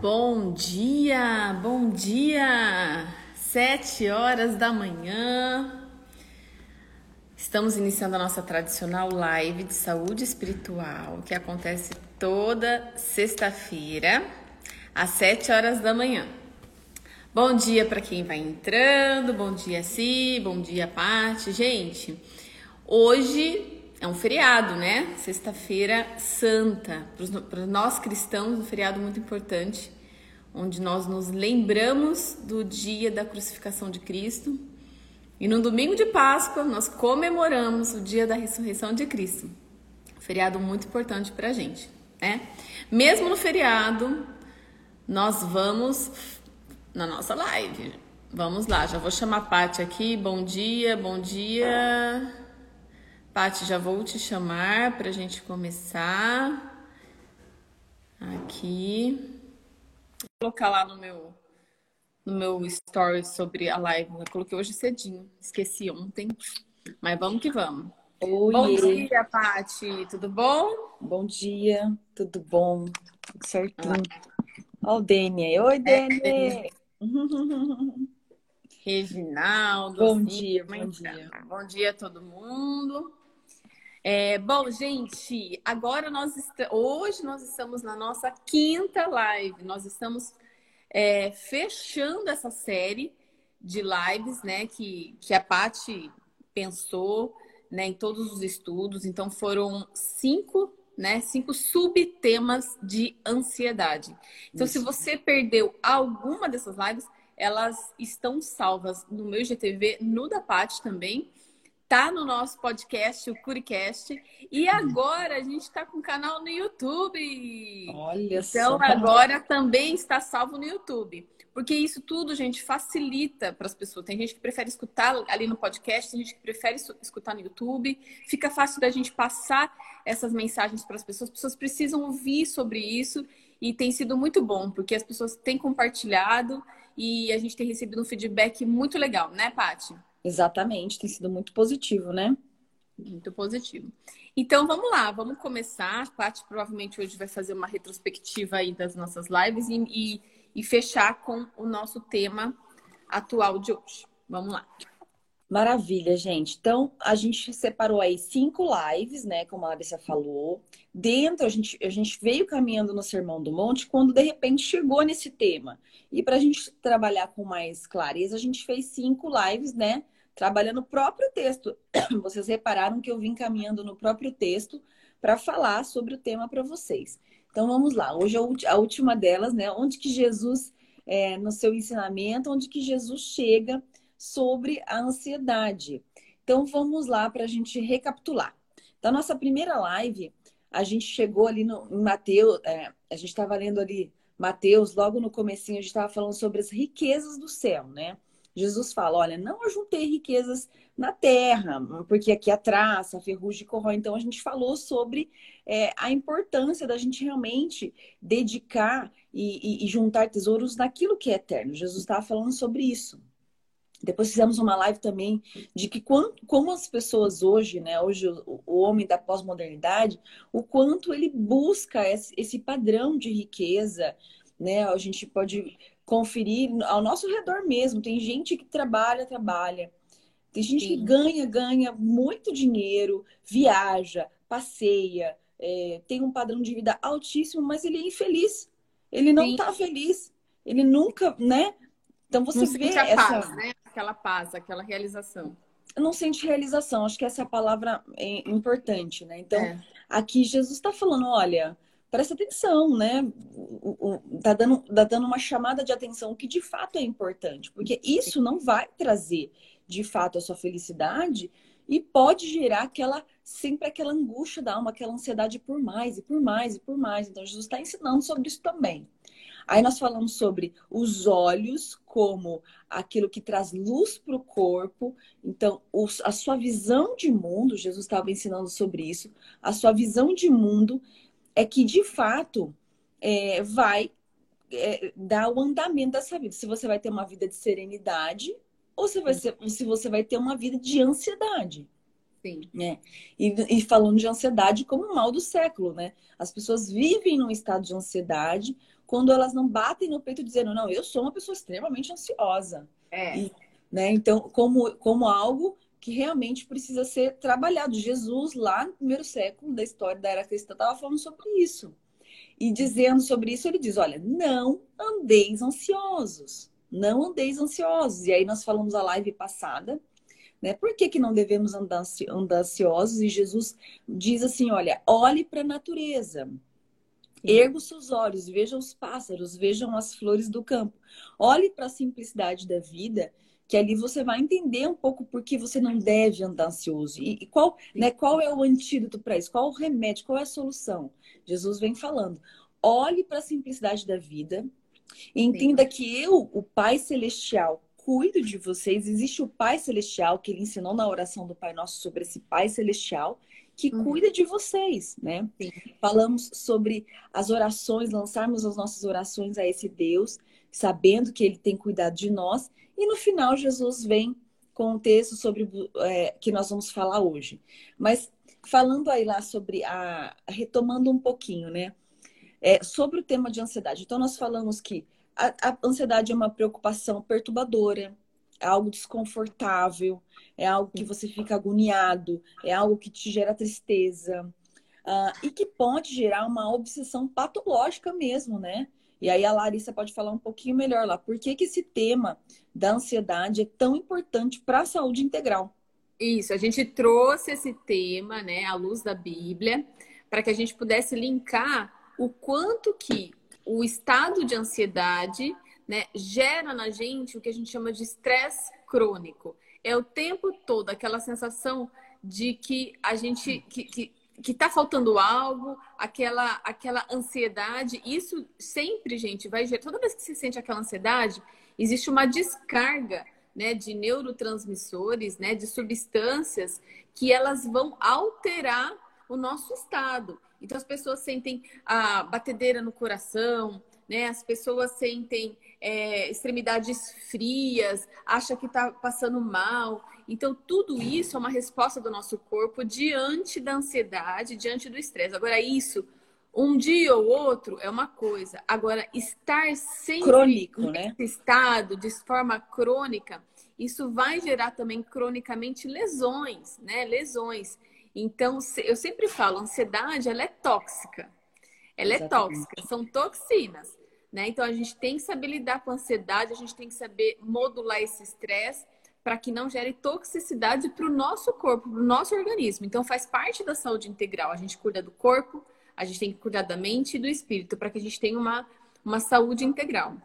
Bom dia, bom dia! Sete horas da manhã. Estamos iniciando a nossa tradicional live de saúde espiritual, que acontece toda sexta-feira, às sete horas da manhã. Bom dia para quem vai entrando, bom dia Si, bom dia Paty. Gente, hoje é um feriado, né? Sexta-feira Santa. Para nós cristãos, um feriado muito importante, onde nós nos lembramos do dia da crucificação de Cristo. E no domingo de Páscoa, nós comemoramos o dia da ressurreição de Cristo. Um feriado muito importante para a gente, né? Mesmo no feriado, nós vamos na nossa live. Vamos lá, já vou chamar a Paty aqui. Bom dia, bom dia. Pati, já vou te chamar para a gente começar. Aqui. Vou colocar lá no meu no meu story sobre a live. Eu coloquei hoje cedinho, esqueci ontem. Mas vamos que vamos. Oi. Bom dia, Pati. Tudo bom? Bom dia, tudo bom? Tudo certinho. Olha o Dene. Oi, Dene. É, Reginaldo. Bom dia, bom dia. Bom dia a todo mundo. É, bom, gente, agora nós hoje nós estamos na nossa quinta live. Nós estamos é, fechando essa série de lives, né, que, que a Paty pensou, né, em todos os estudos. Então foram cinco, né, cinco subtemas de ansiedade. Então, Isso. se você perdeu alguma dessas lives, elas estão salvas no meu GTV, no da Paty também tá no nosso podcast, o Curicast. E agora a gente está com um canal no YouTube. Olha então, só. agora também está salvo no YouTube. Porque isso tudo, gente, facilita para as pessoas. Tem gente que prefere escutar ali no podcast, tem gente que prefere escutar no YouTube. Fica fácil da gente passar essas mensagens para as pessoas. As pessoas precisam ouvir sobre isso e tem sido muito bom, porque as pessoas têm compartilhado e a gente tem recebido um feedback muito legal, né, Paty? Exatamente, tem sido muito positivo, né? Muito positivo. Então vamos lá, vamos começar. A Paty provavelmente hoje vai fazer uma retrospectiva aí das nossas lives e, e, e fechar com o nosso tema atual de hoje. Vamos lá. Maravilha, gente. Então, a gente separou aí cinco lives, né? Como a Larissa falou. Dentro, a gente, a gente veio caminhando no Sermão do Monte quando de repente chegou nesse tema. E para a gente trabalhar com mais clareza, a gente fez cinco lives, né? Trabalhando o próprio texto. Vocês repararam que eu vim caminhando no próprio texto para falar sobre o tema para vocês. Então vamos lá. Hoje é a última delas, né? Onde que Jesus, é, no seu ensinamento, onde que Jesus chega sobre a ansiedade. Então vamos lá para a gente recapitular. Da nossa primeira live, a gente chegou ali no, em Mateus, é, a gente estava lendo ali Mateus, logo no comecinho a gente estava falando sobre as riquezas do céu, né? Jesus fala: olha, não ajuntei riquezas na terra, porque aqui a traça, a ferrugem corrói. Então, a gente falou sobre é, a importância da gente realmente dedicar e, e, e juntar tesouros naquilo que é eterno. Jesus estava falando sobre isso. Depois fizemos uma live também de que como as pessoas hoje, né, hoje o, o homem da pós-modernidade, o quanto ele busca esse, esse padrão de riqueza, né? A gente pode conferir ao nosso redor mesmo. Tem gente que trabalha, trabalha. Tem gente Sim. que ganha, ganha muito dinheiro, viaja, passeia, é, tem um padrão de vida altíssimo, mas ele é infeliz. Ele não está feliz. Ele nunca, né? Então você não vê essa paz, né? Aquela paz, aquela realização. Não sente realização. Acho que essa é a palavra é, importante, né? Então, é. aqui Jesus está falando, olha, presta atenção, né? Tá dando, tá dando uma chamada de atenção que de fato é importante, porque isso não vai trazer de fato a sua felicidade e pode gerar aquela sempre aquela angústia da alma, aquela ansiedade por mais e por mais e por mais. Então Jesus está ensinando sobre isso também. Aí nós falamos sobre os olhos como aquilo que traz luz para o corpo. Então, a sua visão de mundo, Jesus estava ensinando sobre isso, a sua visão de mundo é que, de fato, é, vai é, dar o andamento dessa vida. Se você vai ter uma vida de serenidade ou se, vai ser, se você vai ter uma vida de ansiedade. Sim. Né? E, e falando de ansiedade como mal do século, né? As pessoas vivem num estado de ansiedade quando elas não batem no peito dizendo, não, eu sou uma pessoa extremamente ansiosa. É. E, né? Então, como, como algo que realmente precisa ser trabalhado. Jesus, lá no primeiro século da história da era cristã, estava falando sobre isso. E dizendo sobre isso, ele diz: olha, não andeis ansiosos. Não andeis ansiosos. E aí nós falamos a live passada, né? Por que, que não devemos andar, andar ansiosos? E Jesus diz assim: olha, olhe para a natureza. Erga os seus olhos, vejam os pássaros, vejam as flores do campo. Olhe para a simplicidade da vida, que ali você vai entender um pouco por que você não deve andar ansioso. E, e qual, né, qual é o antídoto para isso? Qual o remédio? Qual é a solução? Jesus vem falando. Olhe para a simplicidade da vida. E entenda Sim. que eu, o Pai Celestial, cuido de vocês. Existe o Pai Celestial, que ele ensinou na oração do Pai Nosso sobre esse Pai Celestial que uhum. cuida de vocês, né? Sim. Falamos sobre as orações, lançarmos as nossas orações a esse Deus, sabendo que Ele tem cuidado de nós. E no final, Jesus vem com o texto sobre é, que nós vamos falar hoje. Mas falando aí lá sobre a retomando um pouquinho, né? É, sobre o tema de ansiedade. Então, nós falamos que a, a ansiedade é uma preocupação perturbadora, é algo desconfortável, é algo que você fica agoniado, é algo que te gera tristeza uh, e que pode gerar uma obsessão patológica mesmo, né? E aí a Larissa pode falar um pouquinho melhor lá. Por que, que esse tema da ansiedade é tão importante para a saúde integral? Isso, a gente trouxe esse tema, né, à luz da Bíblia, para que a gente pudesse linkar o quanto que o estado de ansiedade né, gera na gente o que a gente chama de estresse crônico. É o tempo todo aquela sensação de que a gente que, que, que tá faltando algo, aquela aquela ansiedade. Isso sempre, gente, vai gerar. Toda vez que você sente aquela ansiedade, existe uma descarga né, de neurotransmissores, né, de substâncias que elas vão alterar o nosso estado. Então as pessoas sentem a batedeira no coração, né? As pessoas sentem é, extremidades frias, acha que está passando mal. Então, tudo isso é uma resposta do nosso corpo diante da ansiedade, diante do estresse. Agora, isso, um dia ou outro, é uma coisa. Agora, estar sempre Crônico, nesse né? estado, de forma crônica, isso vai gerar também cronicamente lesões, né? Lesões. Então, eu sempre falo, a ansiedade, ela é tóxica. Ela é Exatamente. é tóxica, são toxinas. Né? Então a gente tem que saber lidar com a ansiedade, a gente tem que saber modular esse estresse para que não gere toxicidade para o nosso corpo, para o nosso organismo. Então faz parte da saúde integral. A gente cuida do corpo, a gente tem que cuidar da mente e do espírito para que a gente tenha uma, uma saúde integral.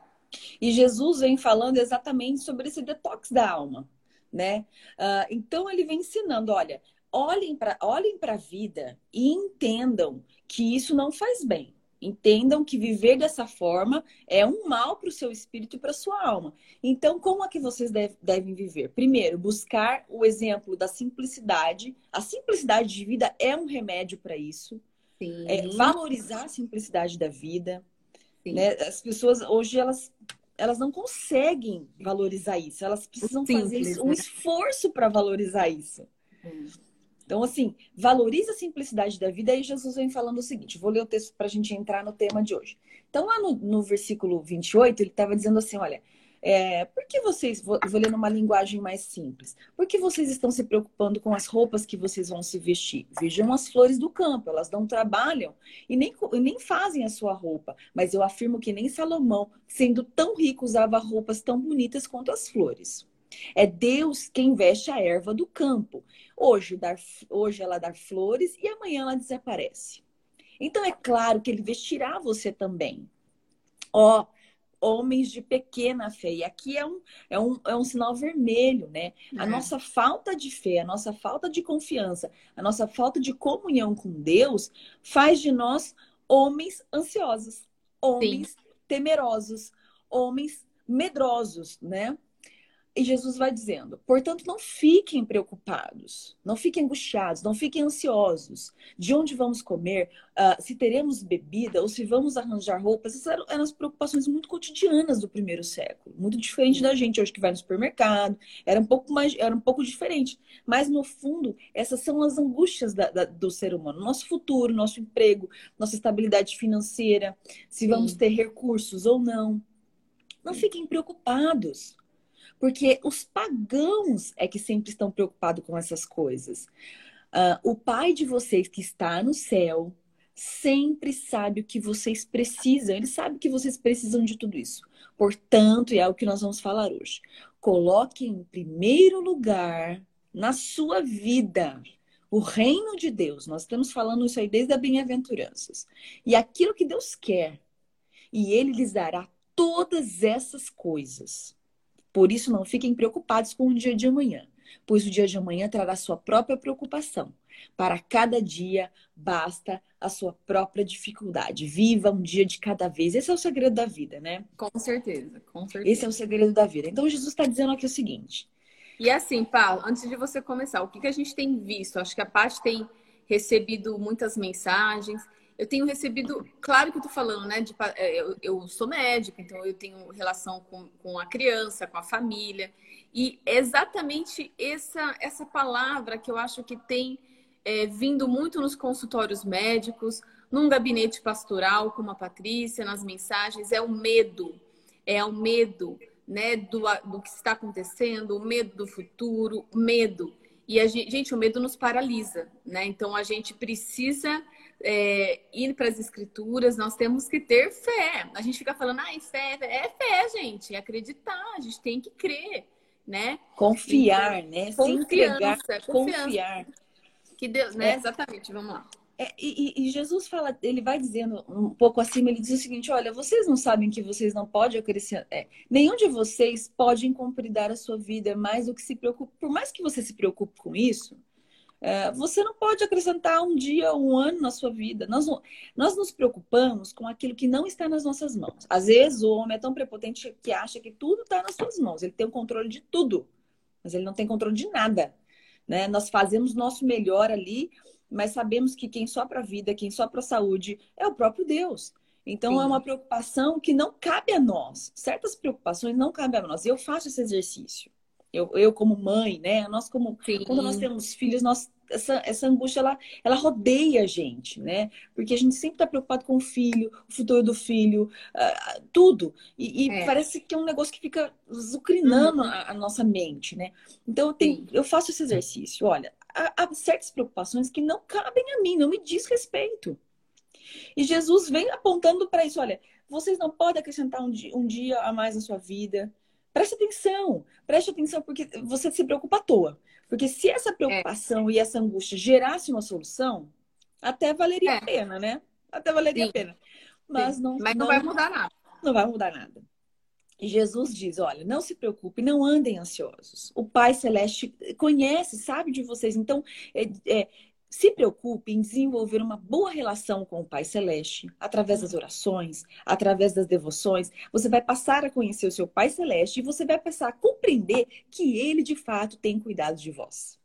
E Jesus vem falando exatamente sobre esse detox da alma, né? Uh, então ele vem ensinando, olha, olhem para olhem a vida e entendam que isso não faz bem. Entendam que viver dessa forma é um mal para o seu espírito e para a sua alma. Então, como é que vocês deve, devem viver? Primeiro, buscar o exemplo da simplicidade. A simplicidade de vida é um remédio para isso. É valorizar a simplicidade da vida. Né? As pessoas hoje elas elas não conseguem valorizar isso. Elas precisam Simples, fazer um né? esforço para valorizar isso. Hum. Então, assim, valoriza a simplicidade da vida. E Jesus vem falando o seguinte: vou ler o texto para a gente entrar no tema de hoje. Então, lá no, no versículo 28, ele estava dizendo assim: olha, é, por que vocês, vou, vou ler numa linguagem mais simples, por que vocês estão se preocupando com as roupas que vocês vão se vestir? Vejam as flores do campo, elas não trabalham e nem, e nem fazem a sua roupa, mas eu afirmo que nem Salomão, sendo tão rico, usava roupas tão bonitas quanto as flores. É Deus quem veste a erva do campo. Hoje, dar, hoje ela dá flores e amanhã ela desaparece. Então é claro que ele vestirá você também. Ó, homens de pequena fé. E aqui é um, é um, é um sinal vermelho, né? A é. nossa falta de fé, a nossa falta de confiança, a nossa falta de comunhão com Deus faz de nós homens ansiosos, homens Sim. temerosos, homens medrosos, né? E Jesus vai dizendo: portanto, não fiquem preocupados, não fiquem angustiados, não fiquem ansiosos. De onde vamos comer, uh, se teremos bebida ou se vamos arranjar roupas. Essas eram, eram, as preocupações muito cotidianas do primeiro século, muito diferente da gente hoje que vai no supermercado. Era um pouco mais, era um pouco diferente. Mas no fundo, essas são as angústias da, da, do ser humano: nosso futuro, nosso emprego, nossa estabilidade financeira, se vamos Sim. ter recursos ou não. Não fiquem preocupados. Porque os pagãos é que sempre estão preocupados com essas coisas. Uh, o pai de vocês que está no céu sempre sabe o que vocês precisam. Ele sabe que vocês precisam de tudo isso. Portanto, e é o que nós vamos falar hoje. Coloque em primeiro lugar na sua vida o reino de Deus. Nós estamos falando isso aí desde a bem-aventuranças. E aquilo que Deus quer. E ele lhes dará todas essas coisas. Por isso, não fiquem preocupados com o dia de amanhã, pois o dia de amanhã trará sua própria preocupação. Para cada dia basta a sua própria dificuldade. Viva um dia de cada vez. Esse é o segredo da vida, né? Com certeza, com certeza. Esse é o segredo da vida. Então, Jesus está dizendo aqui o seguinte. E assim, Paulo, antes de você começar, o que, que a gente tem visto? Acho que a parte tem recebido muitas mensagens eu tenho recebido, claro que eu tô falando, né? De, é, eu, eu, sou médica, então eu tenho relação com, com a criança, com a família. E é exatamente essa, essa palavra que eu acho que tem é, vindo muito nos consultórios médicos, num gabinete pastoral, como a Patrícia, nas mensagens, é o medo. É o medo né, do, do que está acontecendo, o medo do futuro, medo. E a gente, gente, o medo nos paralisa, né? Então a gente precisa é, ir para as escrituras, nós temos que ter fé. A gente fica falando, ai, fé, é fé, gente, é acreditar, a gente tem que crer, né? Confiar, então, né? Confiança, Se entregar, confiança. confiar. Que Deus, né? É. Exatamente, vamos lá. É, e, e, Jesus fala, ele vai dizendo um pouco acima, ele diz o seguinte: olha, vocês não sabem que vocês não podem acrescentar, é, nenhum de vocês pode incumpridar a sua vida mais do que se preocupe, por mais que você se preocupe com isso, você não pode acrescentar um dia, um ano na sua vida. Nós, nós nos preocupamos com aquilo que não está nas nossas mãos. Às vezes o homem é tão prepotente que acha que tudo está nas suas mãos. Ele tem o controle de tudo, mas ele não tem controle de nada. Né? Nós fazemos nosso melhor ali, mas sabemos que quem sopra a vida, quem sopra a saúde é o próprio Deus. Então Sim. é uma preocupação que não cabe a nós. Certas preocupações não cabem a nós. Eu faço esse exercício. Eu, eu como mãe, né? Nós como Sim. quando nós temos filhos, nós essa, essa angústia ela, ela rodeia a gente, né? Porque a gente sempre está preocupado com o filho, o futuro do filho, uh, tudo. E, e é. parece que é um negócio que fica zucrinando uhum. a, a, nossa mente, né? Então eu, tenho, eu faço esse exercício. Olha, há, há certas preocupações que não cabem a mim, não me diz respeito. E Jesus vem apontando para isso: olha, vocês não podem acrescentar um dia, um dia a mais na sua vida. Preste atenção, preste atenção, porque você se preocupa à toa. Porque se essa preocupação é. e essa angústia gerasse uma solução, até valeria é. a pena, né? Até valeria Sim. a pena. Mas não, Mas não, não vai mudar nada. Não vai mudar nada. E Jesus diz: olha, não se preocupe, não andem ansiosos. O Pai Celeste conhece, sabe de vocês. Então, é, é, se preocupe em desenvolver uma boa relação com o Pai Celeste, através das orações, através das devoções. Você vai passar a conhecer o seu Pai Celeste e você vai passar a compreender que ele de fato tem cuidado de vós.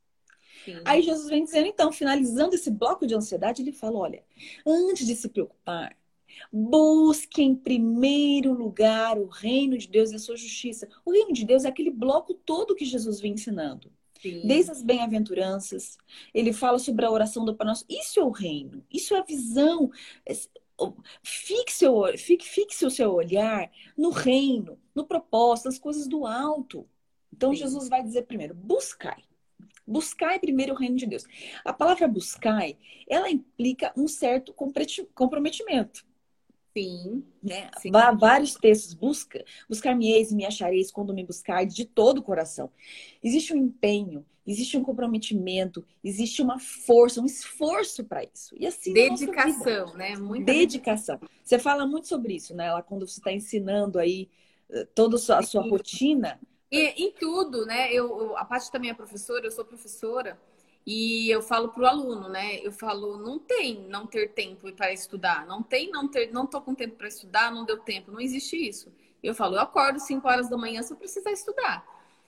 Sim. Aí Jesus vem dizendo, então, finalizando esse bloco de ansiedade, ele fala: olha, antes de se preocupar, busque em primeiro lugar o reino de Deus e a sua justiça. O reino de Deus é aquele bloco todo que Jesus vem ensinando. Sim. Desde as bem-aventuranças, ele fala sobre a oração do Pai Nosso. Isso é o reino, isso é a visão. Fixe, fixe, fixe o seu olhar no reino, no propósito, nas coisas do alto. Então, Sim. Jesus vai dizer primeiro: buscai. Buscai primeiro o reino de Deus. A palavra buscai, ela implica um certo comprometimento. Sim. Né? Sim. Vários textos. Busca, buscar-me-eis e me achareis quando me buscar de todo o coração. Existe um empenho, existe um comprometimento, existe uma força, um esforço para isso. E assim. Dedicação, né? Muita dedicação. Você fala muito sobre isso, né? Lá quando você está ensinando aí eh, toda a sua, a sua rotina. E em tudo, né? Eu, eu, a parte também é professora, eu sou professora. E eu falo para o aluno, né? Eu falo, não tem não ter tempo para estudar, não tem não ter, não tô com tempo para estudar, não deu tempo, não existe isso. Eu falo, eu acordo 5 horas da manhã se eu precisar estudar.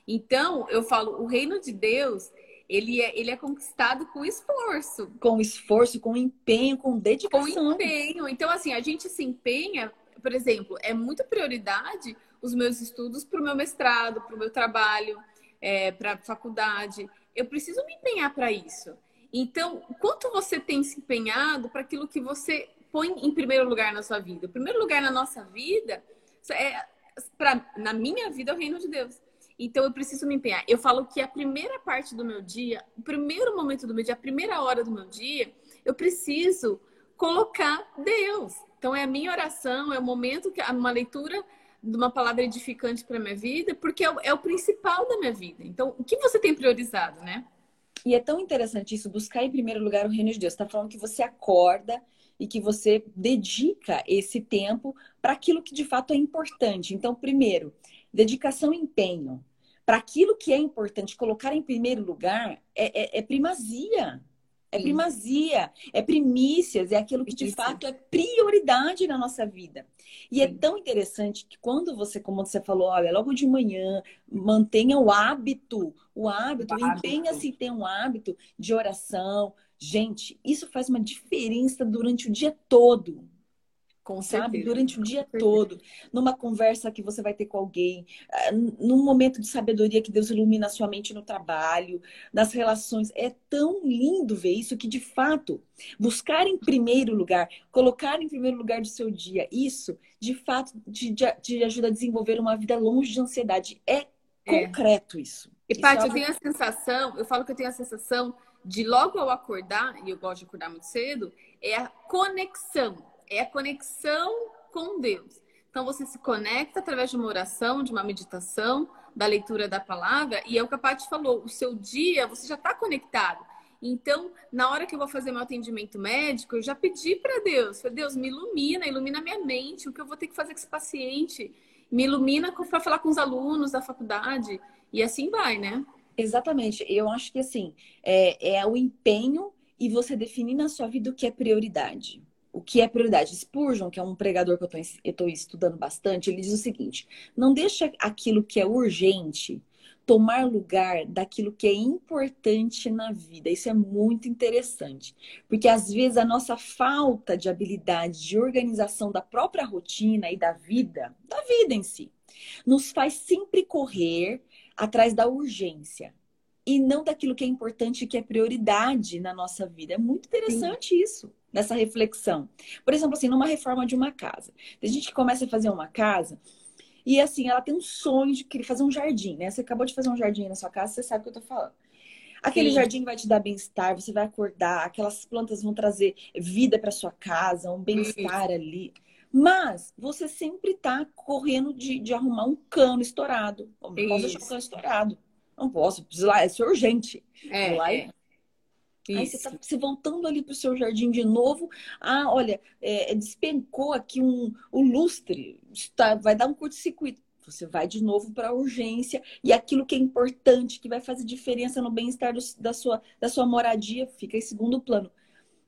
Então, eu falo, o reino de Deus, ele é, ele é conquistado com esforço. Com esforço, com empenho, com dedicação. Com empenho. Então, assim, a gente se empenha, por exemplo, é muito prioridade os meus estudos para o meu mestrado, para o meu trabalho, é, para a faculdade. Eu preciso me empenhar para isso. Então, quanto você tem se empenhado para aquilo que você põe em primeiro lugar na sua vida? O primeiro lugar na nossa vida, é, pra, na minha vida, é o reino de Deus. Então, eu preciso me empenhar. Eu falo que a primeira parte do meu dia, o primeiro momento do meu dia, a primeira hora do meu dia, eu preciso colocar Deus. Então, é a minha oração, é o momento que uma leitura de uma palavra edificante para minha vida, porque é o, é o principal da minha vida. Então, o que você tem priorizado, né? E é tão interessante isso, buscar em primeiro lugar o reino de Deus. Está falando que você acorda e que você dedica esse tempo para aquilo que de fato é importante. Então, primeiro, dedicação e empenho. Para aquilo que é importante, colocar em primeiro lugar é, é, é primazia. É primazia, é primícias, é aquilo que de fato é prioridade na nossa vida. E é tão interessante que quando você, como você falou, olha, logo de manhã, mantenha o hábito, o hábito, empenha-se em ter um hábito de oração. Gente, isso faz uma diferença durante o dia todo. Com sabe? Durante o dia todo, numa conversa que você vai ter com alguém, eh, num momento de sabedoria que Deus ilumina a sua mente no trabalho, nas relações. É tão lindo ver isso que, de fato, buscar em primeiro lugar, colocar em primeiro lugar do seu dia, isso, de fato, te, te ajuda a desenvolver uma vida longe de ansiedade. É, é. concreto isso. E, Paty, é eu tenho a sensação, eu falo que eu tenho a sensação de logo ao acordar, e eu gosto de acordar muito cedo, é a conexão é a conexão com Deus. Então você se conecta através de uma oração, de uma meditação, da leitura da palavra, e é o que a Paty falou, o seu dia você já está conectado. Então, na hora que eu vou fazer meu atendimento médico, eu já pedi para Deus, falei, Deus, me ilumina, ilumina minha mente, o que eu vou ter que fazer com esse paciente, me ilumina para falar com os alunos da faculdade, e assim vai, né? Exatamente. Eu acho que assim, é, é o empenho e você definir na sua vida o que é prioridade o que é prioridade. Spurgeon, que é um pregador que eu estou estudando bastante, ele diz o seguinte: não deixa aquilo que é urgente tomar lugar daquilo que é importante na vida. Isso é muito interessante, porque às vezes a nossa falta de habilidade de organização da própria rotina e da vida, da vida em si, nos faz sempre correr atrás da urgência e não daquilo que é importante e que é prioridade na nossa vida. É muito interessante Sim. isso nessa reflexão. Por exemplo, assim, numa reforma de uma casa. Tem gente que começa a fazer uma casa e assim, ela tem um sonho de querer fazer um jardim, né? Você acabou de fazer um jardim na sua casa, você sabe o que eu tô falando. Aquele Sim. jardim vai te dar bem-estar, você vai acordar, aquelas plantas vão trazer vida para sua casa, um bem-estar ali. Mas você sempre tá correndo de, de arrumar um cano estourado. Não posso deixar o cano estourado. Não posso, preciso lá, é urgente. É, lá é. Aí você está se voltando ali para o seu jardim de novo. Ah, olha, é, despencou aqui um, o lustre, está, vai dar um curto-circuito. Você vai de novo para a urgência e aquilo que é importante, que vai fazer diferença no bem-estar da sua, da sua moradia, fica em segundo plano.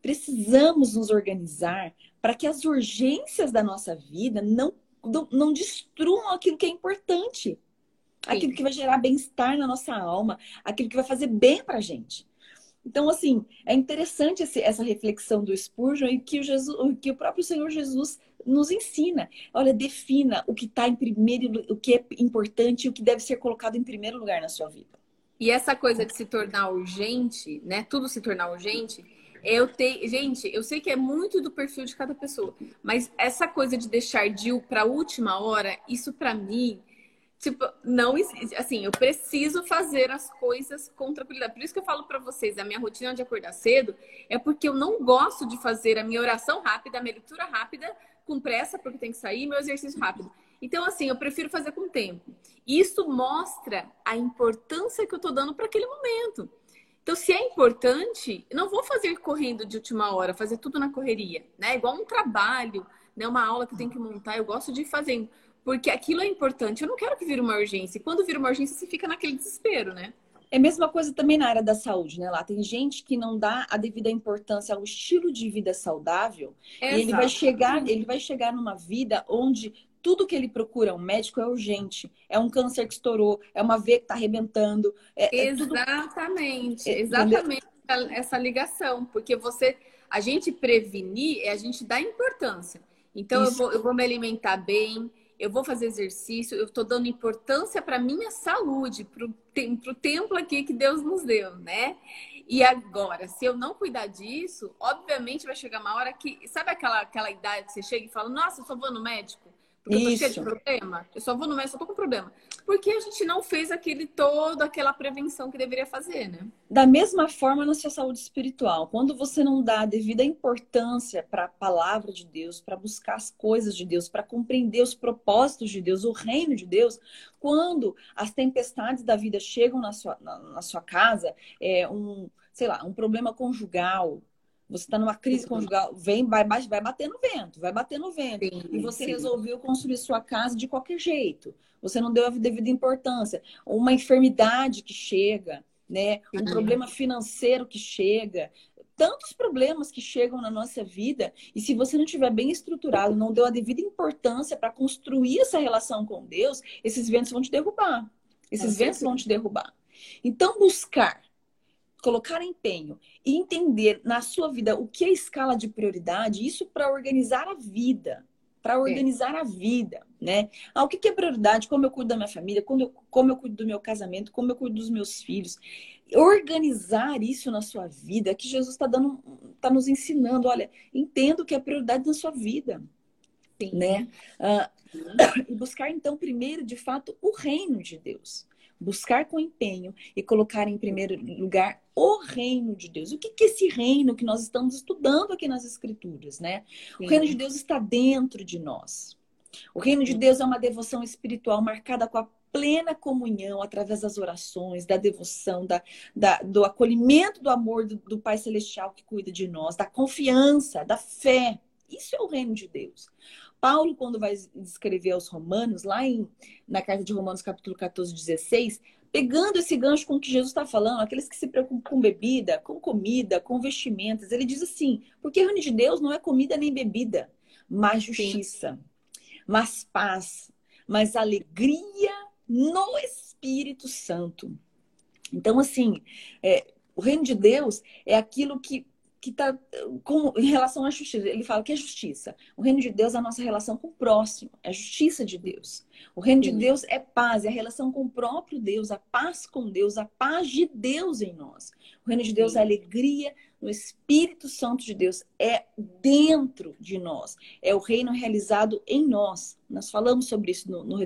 Precisamos nos organizar para que as urgências da nossa vida não, não, não destruam aquilo que é importante. Aquilo que vai gerar bem-estar na nossa alma, aquilo que vai fazer bem para gente. Então, assim, é interessante esse, essa reflexão do Spurgeon e que o, Jesus, que o próprio Senhor Jesus nos ensina. Olha, defina o que está em primeiro, o que é importante e o que deve ser colocado em primeiro lugar na sua vida. E essa coisa de se tornar urgente, né? Tudo se tornar urgente. Eu tenho, gente, eu sei que é muito do perfil de cada pessoa, mas essa coisa de deixar de para a última hora, isso para mim Tipo, não assim, eu preciso fazer as coisas com tranquilidade. Por isso que eu falo para vocês, a minha rotina de acordar cedo é porque eu não gosto de fazer a minha oração rápida, a minha leitura rápida, com pressa, porque tem que sair, meu exercício rápido. Então, assim, eu prefiro fazer com tempo. Isso mostra a importância que eu tô dando para aquele momento. Então, se é importante, não vou fazer correndo de última hora, fazer tudo na correria, né? Igual um trabalho, né? Uma aula que eu tenho que montar, eu gosto de ir fazendo porque aquilo é importante. Eu não quero que vire uma urgência. E quando vira uma urgência, você fica naquele desespero, né? É a mesma coisa também na área da saúde, né? Lá tem gente que não dá a devida importância ao estilo de vida saudável. É e ele vai chegar, ele vai chegar numa vida onde tudo que ele procura, um médico é urgente, é um câncer que estourou, é uma veia que está arrebentando. É, exatamente, é tudo... exatamente Entendeu? essa ligação, porque você, a gente prevenir é a gente dar importância. Então eu vou, eu vou me alimentar bem, eu vou fazer exercício, eu estou dando importância para minha saúde, para o templo aqui que Deus nos deu, né? E agora, se eu não cuidar disso, obviamente vai chegar uma hora que. Sabe aquela, aquela idade que você chega e fala, nossa, eu só vou no médico? Porque Isso. eu tô cheio de problema? Eu só vou no médico, só tô com problema. Porque a gente não fez aquele todo, aquela prevenção que deveria fazer, né? Da mesma forma na sua saúde espiritual. Quando você não dá a devida importância para a palavra de Deus, para buscar as coisas de Deus, para compreender os propósitos de Deus, o reino de Deus, quando as tempestades da vida chegam na sua, na, na sua casa, é um, sei lá, um problema conjugal, você está numa crise conjugal, vem, vai, vai bater no vento, vai bater no vento. Sim, e você sim. resolveu construir sua casa de qualquer jeito. Você não deu a devida importância. Uma enfermidade que chega, né? Um problema financeiro que chega. Tantos problemas que chegam na nossa vida, e se você não estiver bem estruturado, não deu a devida importância para construir essa relação com Deus, esses ventos vão te derrubar. Esses ventos vão te derrubar. Então, buscar colocar empenho e entender na sua vida o que é escala de prioridade, isso para organizar a vida, para organizar é. a vida, né? Ah, o que, é prioridade? Como eu cuido da minha família, como eu, como eu cuido do meu casamento, como eu cuido dos meus filhos. Organizar isso na sua vida, que Jesus está dando, está nos ensinando. Olha, entenda o que é prioridade na sua vida, Sim. né? Ah, e buscar então primeiro, de fato, o reino de Deus buscar com empenho e colocar em primeiro lugar o reino de Deus. O que é esse reino que nós estamos estudando aqui nas Escrituras, né? Sim. O reino de Deus está dentro de nós. O reino de Deus é uma devoção espiritual marcada com a plena comunhão através das orações, da devoção, da, da do acolhimento do amor do, do Pai Celestial que cuida de nós, da confiança, da fé. Isso é o reino de Deus. Paulo, quando vai escrever aos Romanos, lá em, na carta de Romanos, capítulo 14, 16, pegando esse gancho com o que Jesus está falando, aqueles que se preocupam com bebida, com comida, com vestimentas, ele diz assim: porque o reino de Deus não é comida nem bebida, mas justiça, Sim. mas paz, mas alegria no Espírito Santo. Então, assim, é, o reino de Deus é aquilo que que está em relação à justiça. Ele fala que é justiça. O reino de Deus é a nossa relação com o próximo, é a justiça de Deus. O reino Sim. de Deus é paz, é a relação com o próprio Deus, a paz com Deus, a paz de Deus em nós. O reino de Deus Sim. é alegria no Espírito Santo de Deus, é dentro de nós, é o reino realizado em nós. Nós falamos sobre isso no, no,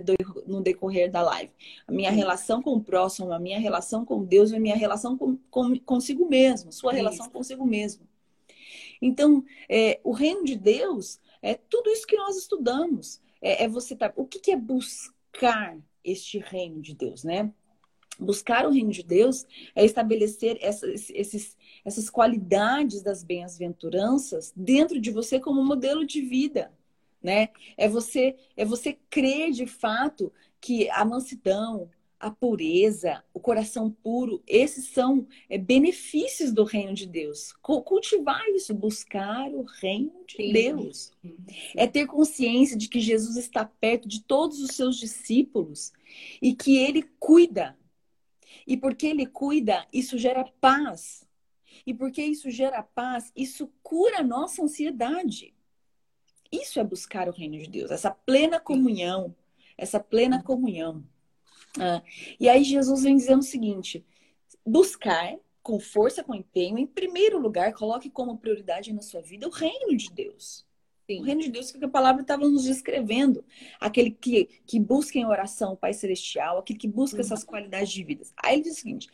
no decorrer da live. A minha Sim. relação com o próximo, a minha relação com Deus e a minha relação com, com, consigo mesmo, sua relação consigo mesmo. Então, é, o reino de Deus é tudo isso que nós estudamos. É, é você tá, o que, que é buscar este reino de Deus, né? Buscar o reino de Deus é estabelecer essas, esses, essas qualidades das bem-aventuranças dentro de você como modelo de vida, né? É você é você crer de fato que a mansidão, a pureza, o coração puro, esses são é, benefícios do reino de Deus. Cultivar isso, buscar o reino de sim, Deus. Sim. É ter consciência de que Jesus está perto de todos os seus discípulos e que ele cuida e porque ele cuida, isso gera paz. E porque isso gera paz, isso cura a nossa ansiedade. Isso é buscar o reino de Deus, essa plena comunhão, essa plena comunhão. Ah, e aí Jesus vem dizendo o seguinte: buscar com força, com empenho, em primeiro lugar, coloque como prioridade na sua vida o reino de Deus. Sim. O reino de Deus que a palavra estava nos descrevendo. Aquele que, que busca em oração o Pai Celestial, aquele que busca uhum. essas qualidades de vida. Aí ele diz o seguinte: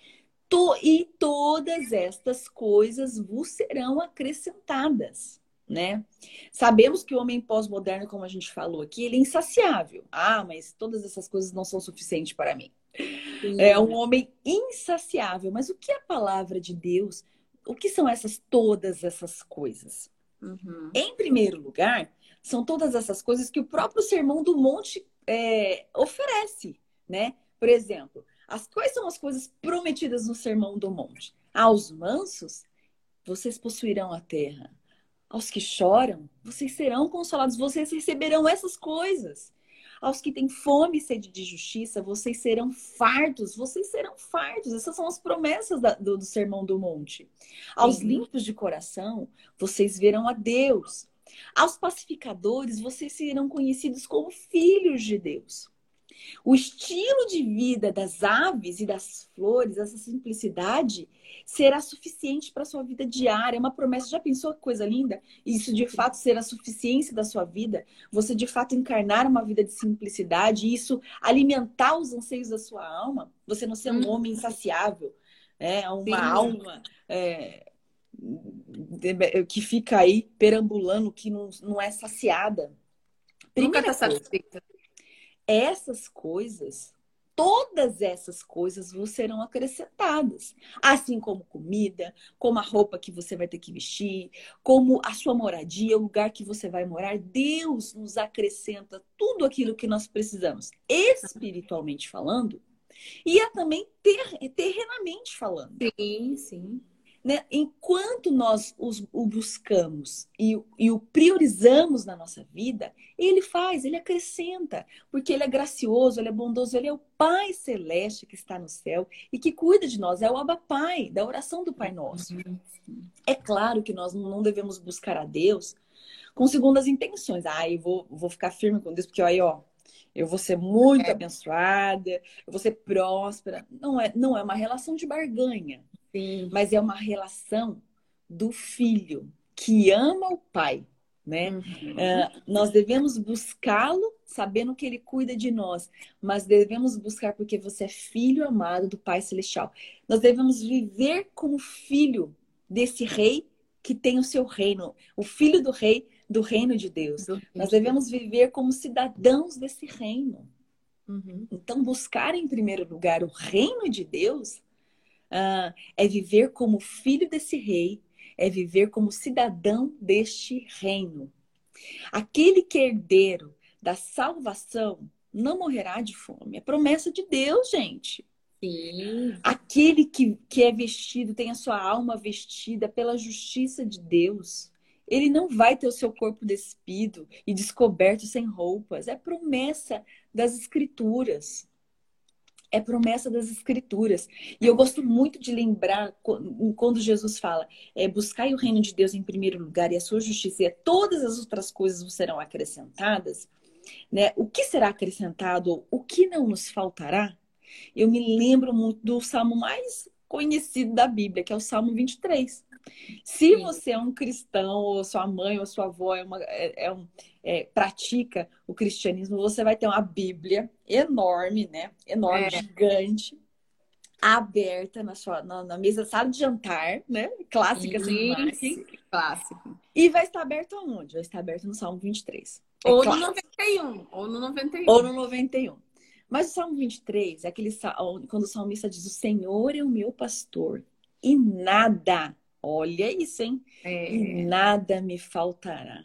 to, e todas estas coisas vos serão acrescentadas. Né? Sabemos que o homem pós-moderno, como a gente falou aqui, ele é insaciável. Ah, mas todas essas coisas não são suficientes para mim. Sim. É um homem insaciável. Mas o que é a palavra de Deus? O que são essas todas essas coisas? Uhum. Em primeiro lugar, são todas essas coisas que o próprio Sermão do Monte é, oferece, né? Por exemplo, as, quais são as coisas prometidas no Sermão do Monte? Aos mansos, vocês possuirão a terra. Aos que choram, vocês serão consolados, vocês receberão essas coisas. Aos que têm fome e sede de justiça, vocês serão fartos, vocês serão fartos. Essas são as promessas da, do, do Sermão do Monte. Aos Sim. limpos de coração, vocês verão a Deus. Aos pacificadores, vocês serão conhecidos como filhos de Deus. O estilo de vida das aves e das flores, essa simplicidade, será suficiente para a sua vida diária. É uma promessa. Já pensou que coisa linda? Isso de fato ser a suficiência da sua vida? Você de fato encarnar uma vida de simplicidade e isso alimentar os anseios da sua alma? Você não ser um hum. homem insaciável, é uma Sim. alma. É, que fica aí perambulando, que não, não é saciada. Primeira Nunca está satisfeita essas coisas, todas essas coisas vos serão acrescentadas. Assim como comida, como a roupa que você vai ter que vestir, como a sua moradia, o lugar que você vai morar. Deus nos acrescenta tudo aquilo que nós precisamos, espiritualmente falando, e é também ter, terrenamente falando. Sim, sim. Né? Enquanto nós os, o buscamos e, e, o priorizamos na nossa vida, ele faz, ele acrescenta, porque ele é gracioso, ele é bondoso, ele é o Pai Celeste que está no céu e que cuida de nós, é o Abba Pai, da oração do Pai Nosso. Uhum. É claro que nós não devemos buscar a Deus com segundas intenções. Ah, eu vou, vou ficar firme com Deus, porque aí, ó, eu vou ser muito é. abençoada, eu vou ser próspera. Não é, não é uma relação de barganha. Sim. Mas é uma relação do filho que ama o pai, né? Uhum. Uh, nós devemos buscá-lo sabendo que ele cuida de nós, mas devemos buscar porque você é filho amado do Pai Celestial. Nós devemos viver como filho desse rei que tem o seu reino, o filho do rei do reino de Deus. Nós devemos viver como cidadãos desse reino. Uhum. Então, buscar em primeiro lugar o reino de Deus uh, é viver como filho desse rei, é viver como cidadão deste reino. Aquele que é herdeiro da salvação não morrerá de fome. É promessa de Deus, gente. Sim. Aquele que, que é vestido, tem a sua alma vestida pela justiça de Deus. Ele não vai ter o seu corpo despido e descoberto sem roupas. É promessa das Escrituras é promessa das escrituras. E eu gosto muito de lembrar quando Jesus fala: é, buscai o reino de Deus em primeiro lugar e a sua justiça, e todas as outras coisas serão acrescentadas. Né? O que será acrescentado? O que não nos faltará? Eu me lembro muito do salmo mais conhecido da Bíblia, que é o Salmo 23. Se você é um cristão, ou sua mãe ou sua avó é, uma, é, é um, é, pratica o cristianismo, você vai ter uma Bíblia enorme, né? Enorme, é. gigante, aberta na sua na, na, mesa sala de jantar, né? Clássica assim, clássico. E vai estar aberto aonde? Vai estar aberto no Salmo 23. É ou clássico. no 91, ou no 91. Ou no 91. Mas o Salmo 23 é aquele quando o salmista diz: "O Senhor é o meu pastor e nada, olha isso, hein? É. E nada me faltará."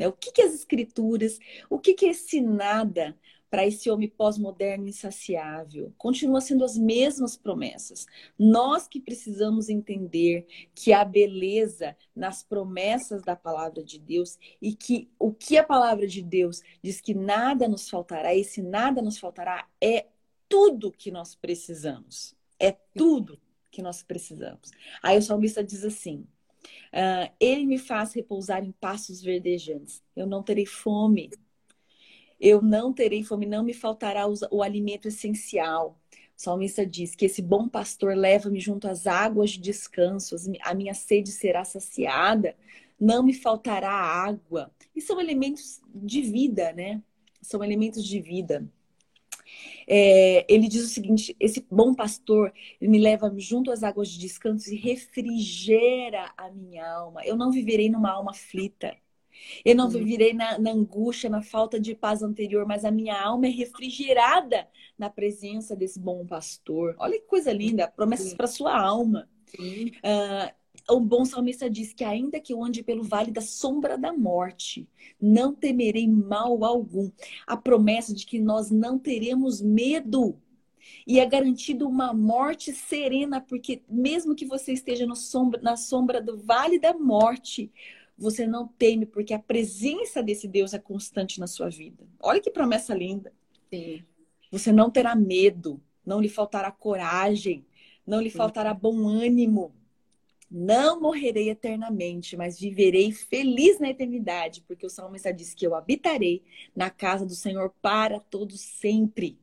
Né? O que, que as escrituras, o que, que é esse nada para esse homem pós-moderno insaciável? Continua sendo as mesmas promessas. Nós que precisamos entender que a beleza nas promessas da palavra de Deus e que o que a palavra de Deus diz que nada nos faltará, esse nada nos faltará é tudo que nós precisamos. É tudo que nós precisamos. Aí o salmista diz assim: Uh, ele me faz repousar em passos verdejantes. Eu não terei fome. Eu não terei fome, não me faltará o, o alimento essencial. O salmista diz que esse bom pastor leva-me junto às águas de descanso, a minha sede será saciada, não me faltará água. E são elementos de vida, né? São elementos de vida. É, ele diz o seguinte: esse bom pastor me leva junto às águas de descanso e refrigera a minha alma. Eu não viverei numa alma aflita. Eu não viverei na, na, angústia, na falta de paz anterior, mas a minha alma é refrigerada na presença desse bom pastor. Olha que coisa linda, promessas para sua alma. Uh, o bom salmista diz que ainda que eu ande pelo vale da sombra da morte, não temerei mal algum. A promessa de que nós não teremos medo. E é garantido uma morte serena, porque mesmo que você esteja sombra, na sombra do vale da morte, você não teme, porque a presença desse Deus é constante na sua vida. Olha que promessa linda. Sim. Você não terá medo, não lhe faltará coragem, não lhe faltará bom ânimo. Não morrerei eternamente, mas viverei feliz na eternidade, porque o salmista diz que eu habitarei na casa do Senhor para todo sempre.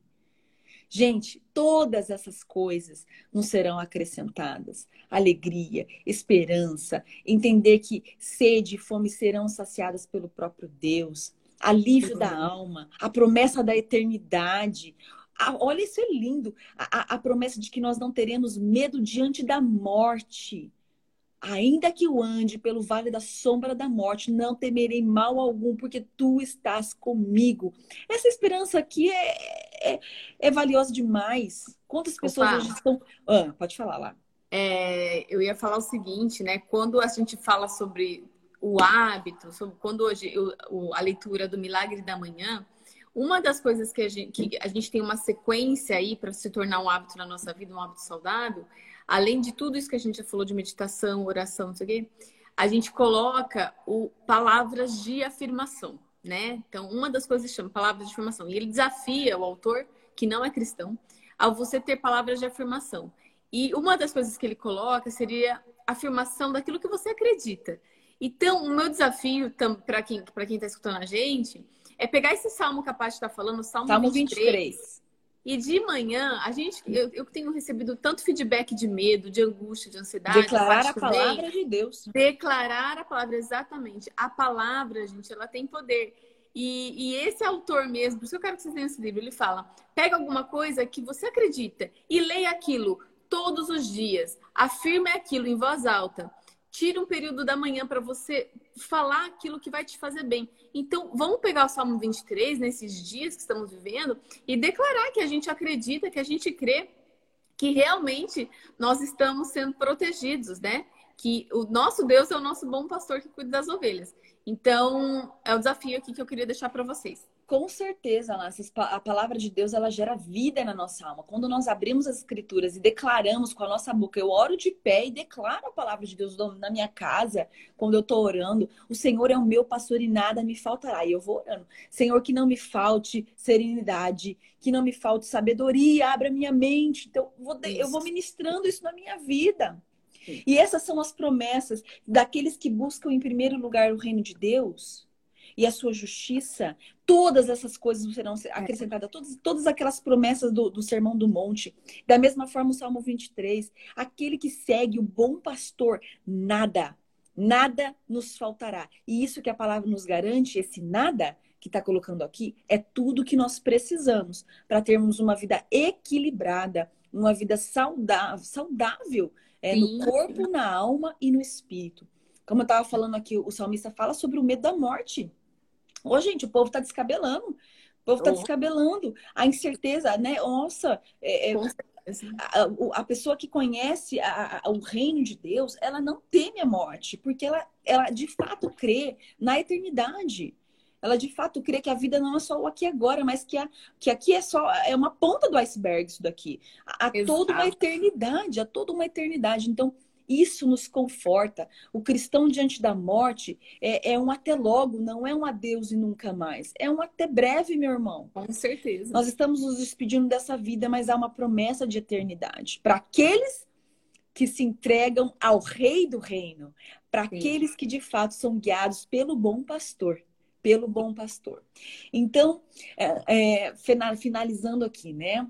Gente, todas essas coisas nos serão acrescentadas. Alegria, esperança, entender que sede e fome serão saciadas pelo próprio Deus, alívio da alma, a promessa da eternidade, olha, isso é lindo. A, a, a, promessa de que nós não teremos medo diante da morte. Ainda que eu ande pelo vale da sombra da morte, não temerei mal algum, porque tu estás comigo. Essa esperança aqui é, é, é valiosa demais. Quantas pessoas Opa. hoje estão. Ah, pode falar lá. É, eu ia falar o seguinte, né? Quando a gente fala sobre o hábito, sobre quando hoje eu, a leitura do Milagre da Manhã, uma das coisas que a gente, que a gente tem uma sequência aí para se tornar um hábito na nossa vida, um hábito saudável, além de tudo isso que a gente já falou de meditação, oração, não sei o quê, a gente coloca o palavras de afirmação, né? Então, uma das coisas chama palavras de afirmação. E ele desafia o autor, que não é cristão, ao você ter palavras de afirmação. E uma das coisas que ele coloca seria afirmação daquilo que você acredita. Então, o meu desafio para quem para quem está escutando a gente é pegar esse salmo que a Paty está falando, o salmo, salmo 23, 23, e de manhã, a gente, eu, eu, tenho recebido tanto feedback de medo, de angústia, de ansiedade. Declarar a palavra de Deus. Declarar a palavra, exatamente. A palavra, gente, ela tem poder. E, e, esse autor mesmo, por isso eu quero que vocês tenham esse livro, ele fala: pega alguma coisa que você acredita e leia aquilo todos os dias. Afirme aquilo em voz alta. Tire um período da manhã para você falar aquilo que vai te fazer bem. Então, vamos pegar o Salmo 23 nesses dias que estamos vivendo e declarar que a gente acredita, que a gente crê que realmente nós estamos sendo protegidos, né? Que o nosso Deus é o nosso bom pastor que cuida das ovelhas. Então, é o desafio aqui que eu queria deixar para vocês com certeza, a palavra de Deus ela gera vida na nossa alma. Quando nós abrimos as escrituras e declaramos com a nossa boca, eu oro de pé e declaro a palavra de Deus na minha casa, quando eu estou orando, o Senhor é o meu pastor e nada me faltará. E eu vou orando. Senhor, que não me falte serenidade, que não me falte sabedoria, abra minha mente. Então, vou, eu vou ministrando isso na minha vida. E essas são as promessas daqueles que buscam em primeiro lugar o reino de Deus e a sua justiça, todas essas coisas serão acrescentadas, todas, todas aquelas promessas do, do Sermão do Monte. Da mesma forma, o Salmo 23, aquele que segue o bom pastor, nada, nada nos faltará. E isso que a palavra nos garante, esse nada que está colocando aqui, é tudo que nós precisamos para termos uma vida equilibrada, uma vida saudável, saudável é, no corpo, na alma e no espírito. Como eu estava falando aqui, o salmista fala sobre o medo da morte. Ô, gente, o povo está descabelando. O povo está oh. descabelando. A incerteza, né? Nossa, é, é, a, a, pessoa que conhece a, a, o reino de Deus, ela não teme a morte, porque ela, ela de fato crê na eternidade. Ela de fato crê que a vida não é só o aqui e agora, mas que, a, que aqui é só é uma ponta do iceberg isso daqui. Há toda uma eternidade, há toda uma eternidade. Então, isso nos conforta. O cristão diante da morte é, é, um até logo, não é um adeus e nunca mais. É um até breve, meu irmão. Com certeza. Nós estamos nos despedindo dessa vida, mas há uma promessa de eternidade. Para aqueles que se entregam ao Rei do Reino, para aqueles que de fato são guiados pelo bom pastor pelo bom pastor. Então, é, é, finalizando aqui, né?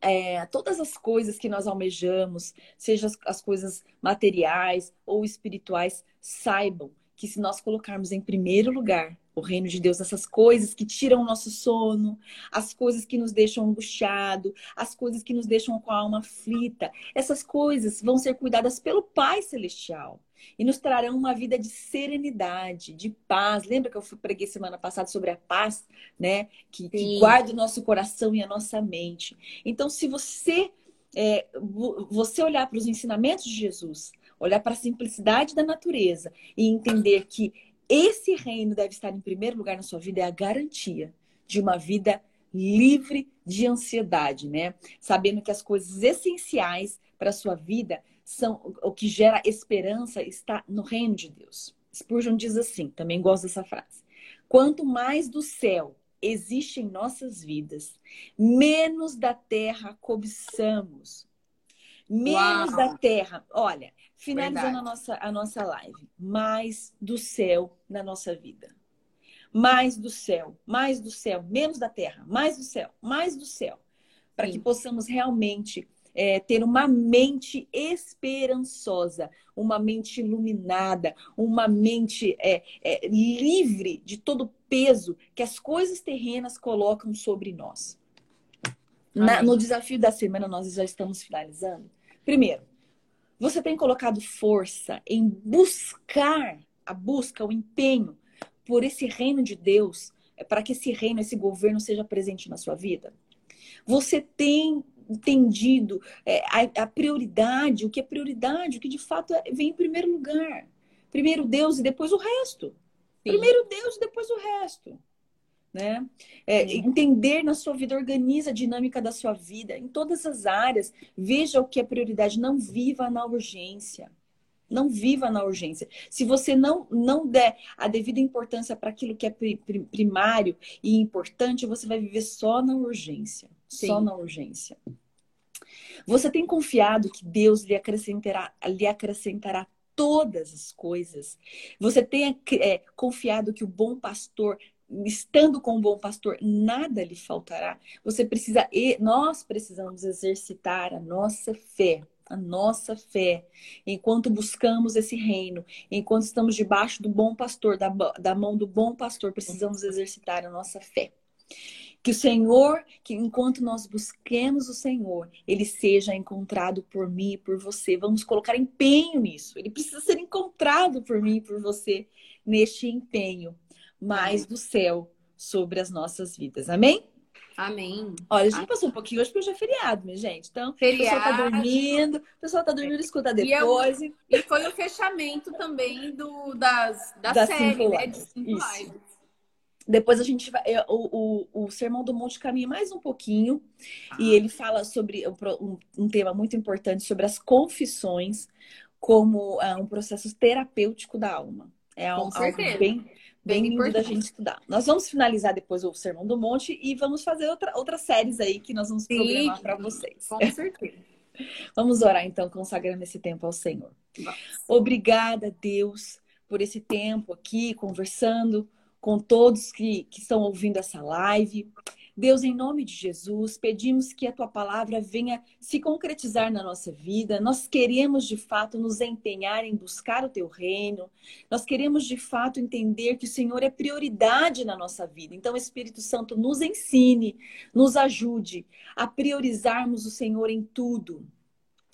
É, todas as coisas que nós almejamos, seja as, as coisas materiais ou espirituais, saibam que se nós colocarmos em primeiro lugar o reino de Deus, essas coisas que tiram o nosso sono, as coisas que nos deixam angustiado, as coisas que nos deixam com a alma aflita, essas coisas vão ser cuidadas pelo Pai Celestial e nos trarão uma vida de serenidade, de paz. Lembra que eu preguei semana passada sobre a paz, né? Que, que guarda o nosso coração e a nossa mente. Então, se você é, você olhar para os ensinamentos de Jesus, olhar para a simplicidade da natureza e entender que esse reino deve estar em primeiro lugar na sua vida, é a garantia de uma vida livre de ansiedade, né? Sabendo que as coisas essenciais para a sua vida são o que gera esperança está no reino de Deus. Spurgeon diz assim, também gosto dessa frase. Quanto mais do céu existe em nossas vidas, menos da terra cobiçamos. Menos Uau. da terra. Olha, finalizando a nossa, a nossa live, mais do céu na nossa vida. Mais do céu, mais do céu, menos da terra, mais do céu, mais do céu. Para que possamos realmente é, ter uma mente esperançosa, uma mente iluminada, uma mente é, é, livre de todo o peso que as coisas terrenas colocam sobre nós. Na, no desafio da semana, nós já estamos finalizando. Primeiro, você tem colocado força em buscar a busca, o empenho por esse reino de Deus, é, para que esse reino, esse governo seja presente na sua vida? Você tem entendido é, a, prioridade, o que é prioridade, o que de fato é, vem em primeiro lugar. Primeiro Deus e depois o resto. Sim. Primeiro Deus e depois o resto. Né? É, entender na sua vida, organiza a dinâmica da sua vida em todas as áreas. Veja o que é prioridade. Não viva na urgência. Não viva na urgência. Se você não, não der a devida importância para aquilo que é primário e importante, você vai viver só na urgência. Sim. Só na urgência. Você tem confiado que Deus lhe acrescentará, lhe acrescentará todas as coisas? Você tem é, confiado que o bom pastor estando com o bom pastor, nada lhe faltará. Você precisa, nós precisamos exercitar a nossa fé, a nossa fé, enquanto buscamos esse reino, enquanto estamos debaixo do bom pastor, da, da mão do bom pastor, precisamos exercitar a nossa fé. Que o Senhor, que enquanto nós busquemos o Senhor, ele seja encontrado por mim e por você. Vamos colocar empenho nisso. Ele precisa ser encontrado por mim e por você neste empenho mais do céu sobre as nossas vidas. Amém? Amém. Olha, a gente Amém. passou um pouquinho hoje porque hoje é feriado, minha gente. Então, feriado. o pessoal tá dormindo, o pessoal tá dormindo, escuta depois. E, eu, e foi o fechamento também do, das, da, da série, né? De cinco lives. Depois a gente vai. O, o, o Sermão do Monte caminha mais um pouquinho ah. e ele fala sobre um, um, tema muito importante sobre as confissões como uh, um processo terapêutico da alma. É algo, algo bem, bem, bem lindo da gente estudar. Nós vamos finalizar depois o Sermão do Monte e vamos fazer outra, outras séries aí que nós vamos Sim, programar para vocês. Com certeza. vamos orar então, consagrando esse tempo ao Senhor. Nossa. Obrigada, Deus, por esse tempo aqui conversando com todos que, que estão ouvindo essa live. Deus, em nome de Jesus, pedimos que a tua palavra venha se concretizar na nossa vida. Nós queremos, de fato, nos empenhar em buscar o teu reino. Nós queremos, de fato, entender que o Senhor é prioridade na nossa vida. Então, Espírito Santo, nos ensine, nos ajude a priorizarmos o Senhor em tudo.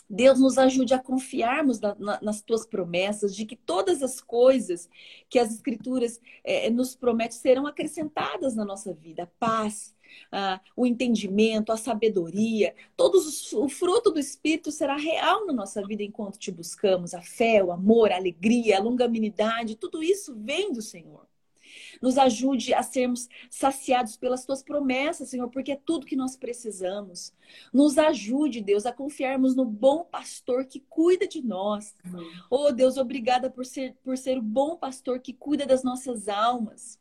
Deus nos ajude a confiarmos na, na, nas tuas promessas, de que todas as coisas que as Escrituras é, nos prometem serão acrescentadas na nossa vida. Paz, ah, o entendimento, a sabedoria, todos os, o fruto do Espírito será real na nossa vida enquanto te buscamos. A fé, o amor, a alegria, a longanimidade, tudo isso vem do Senhor. Nos ajude a sermos saciados pelas tuas promessas, Senhor, porque é tudo que nós precisamos. Nos ajude, Deus, a confiarmos no bom pastor que cuida de nós. Uhum. Oh, Deus, obrigada por ser, por ser o bom pastor que cuida das nossas almas,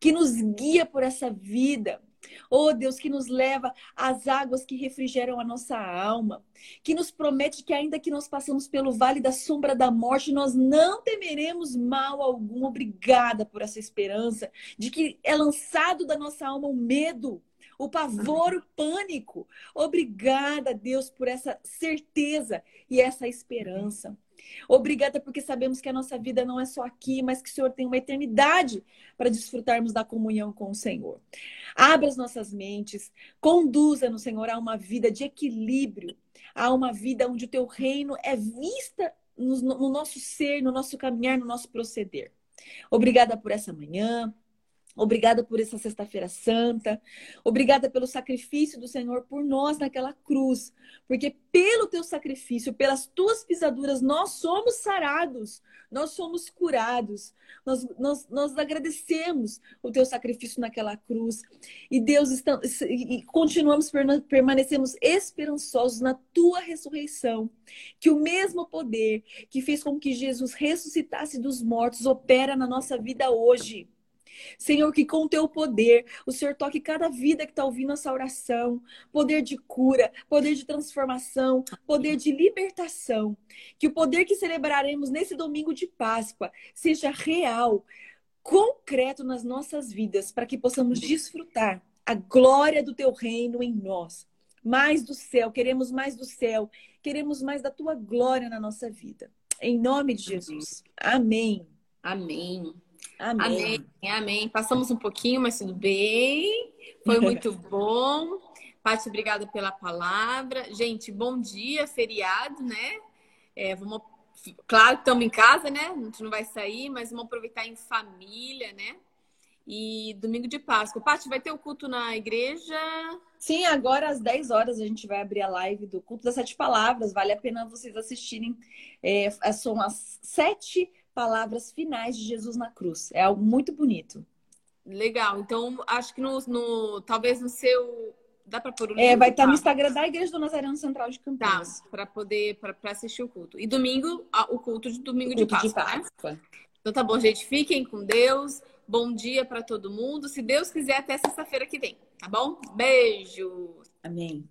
que nos guia por essa vida Oh Deus, que nos leva às águas que refrigeram a nossa alma, que nos promete que ainda que nós passamos pelo vale da sombra da morte, nós não temeremos mal algum. Obrigada por essa esperança de que é lançado da nossa alma o medo, o pavor, o pânico. Obrigada, Deus, por essa certeza e essa esperança. Obrigada porque sabemos que a nossa vida não é só aqui, mas que o Senhor tem uma eternidade para desfrutarmos da comunhão com o Senhor. Abra as nossas mentes, conduza-nos, Senhor, a uma vida de equilíbrio, a uma vida onde o teu reino é vista no, no nosso ser, no nosso caminhar, no nosso proceder. Obrigada por essa manhã. Obrigada por essa Sexta-feira Santa. Obrigada pelo sacrifício do Senhor por nós naquela cruz. Porque pelo teu sacrifício, pelas tuas pisaduras, nós somos sarados, nós somos curados. Nós, nós, nós agradecemos o teu sacrifício naquela cruz. E Deus, está, e continuamos, permanecemos esperançosos na tua ressurreição. Que o mesmo poder que fez com que Jesus ressuscitasse dos mortos opera na nossa vida hoje Senhor, que com o teu poder, o Senhor toque cada vida que está ouvindo essa oração. Poder de cura, poder de transformação, poder de libertação. Que o poder que celebraremos nesse domingo de Páscoa seja real, concreto nas nossas vidas, para que possamos desfrutar a glória do teu reino em nós. Mais do céu, queremos mais do céu, queremos mais da tua glória na nossa vida. Em nome de Jesus. Amém. Amém. Amém. amém. Amém. Passamos um pouquinho, mas tudo bem. Foi muito bom. Paty, obrigada pela palavra. Gente, bom dia, feriado, né? É, vamos, claro que estamos em casa, né? A gente não vai sair, mas vamos aproveitar em família, né? E domingo de Páscoa. Paty, vai ter o culto na igreja? Sim, agora às 10 horas a gente vai abrir a live do culto das sete palavras. Vale a pena vocês assistirem. É, são as sete palavras finais de Jesus na cruz. É algo muito bonito. Legal. Então, acho que no, no talvez no seu dá para pôr o link? É, vai estar tá no Instagram da Igreja do Nazareno Central de Campinas. Tá, para poder para assistir o culto. E domingo, o culto de domingo culto de Páscoa. De Páscoa. Né? Então tá bom, gente. Fiquem com Deus. Bom dia para todo mundo. Se Deus quiser, até sexta-feira que vem, tá bom? Beijo. Amém.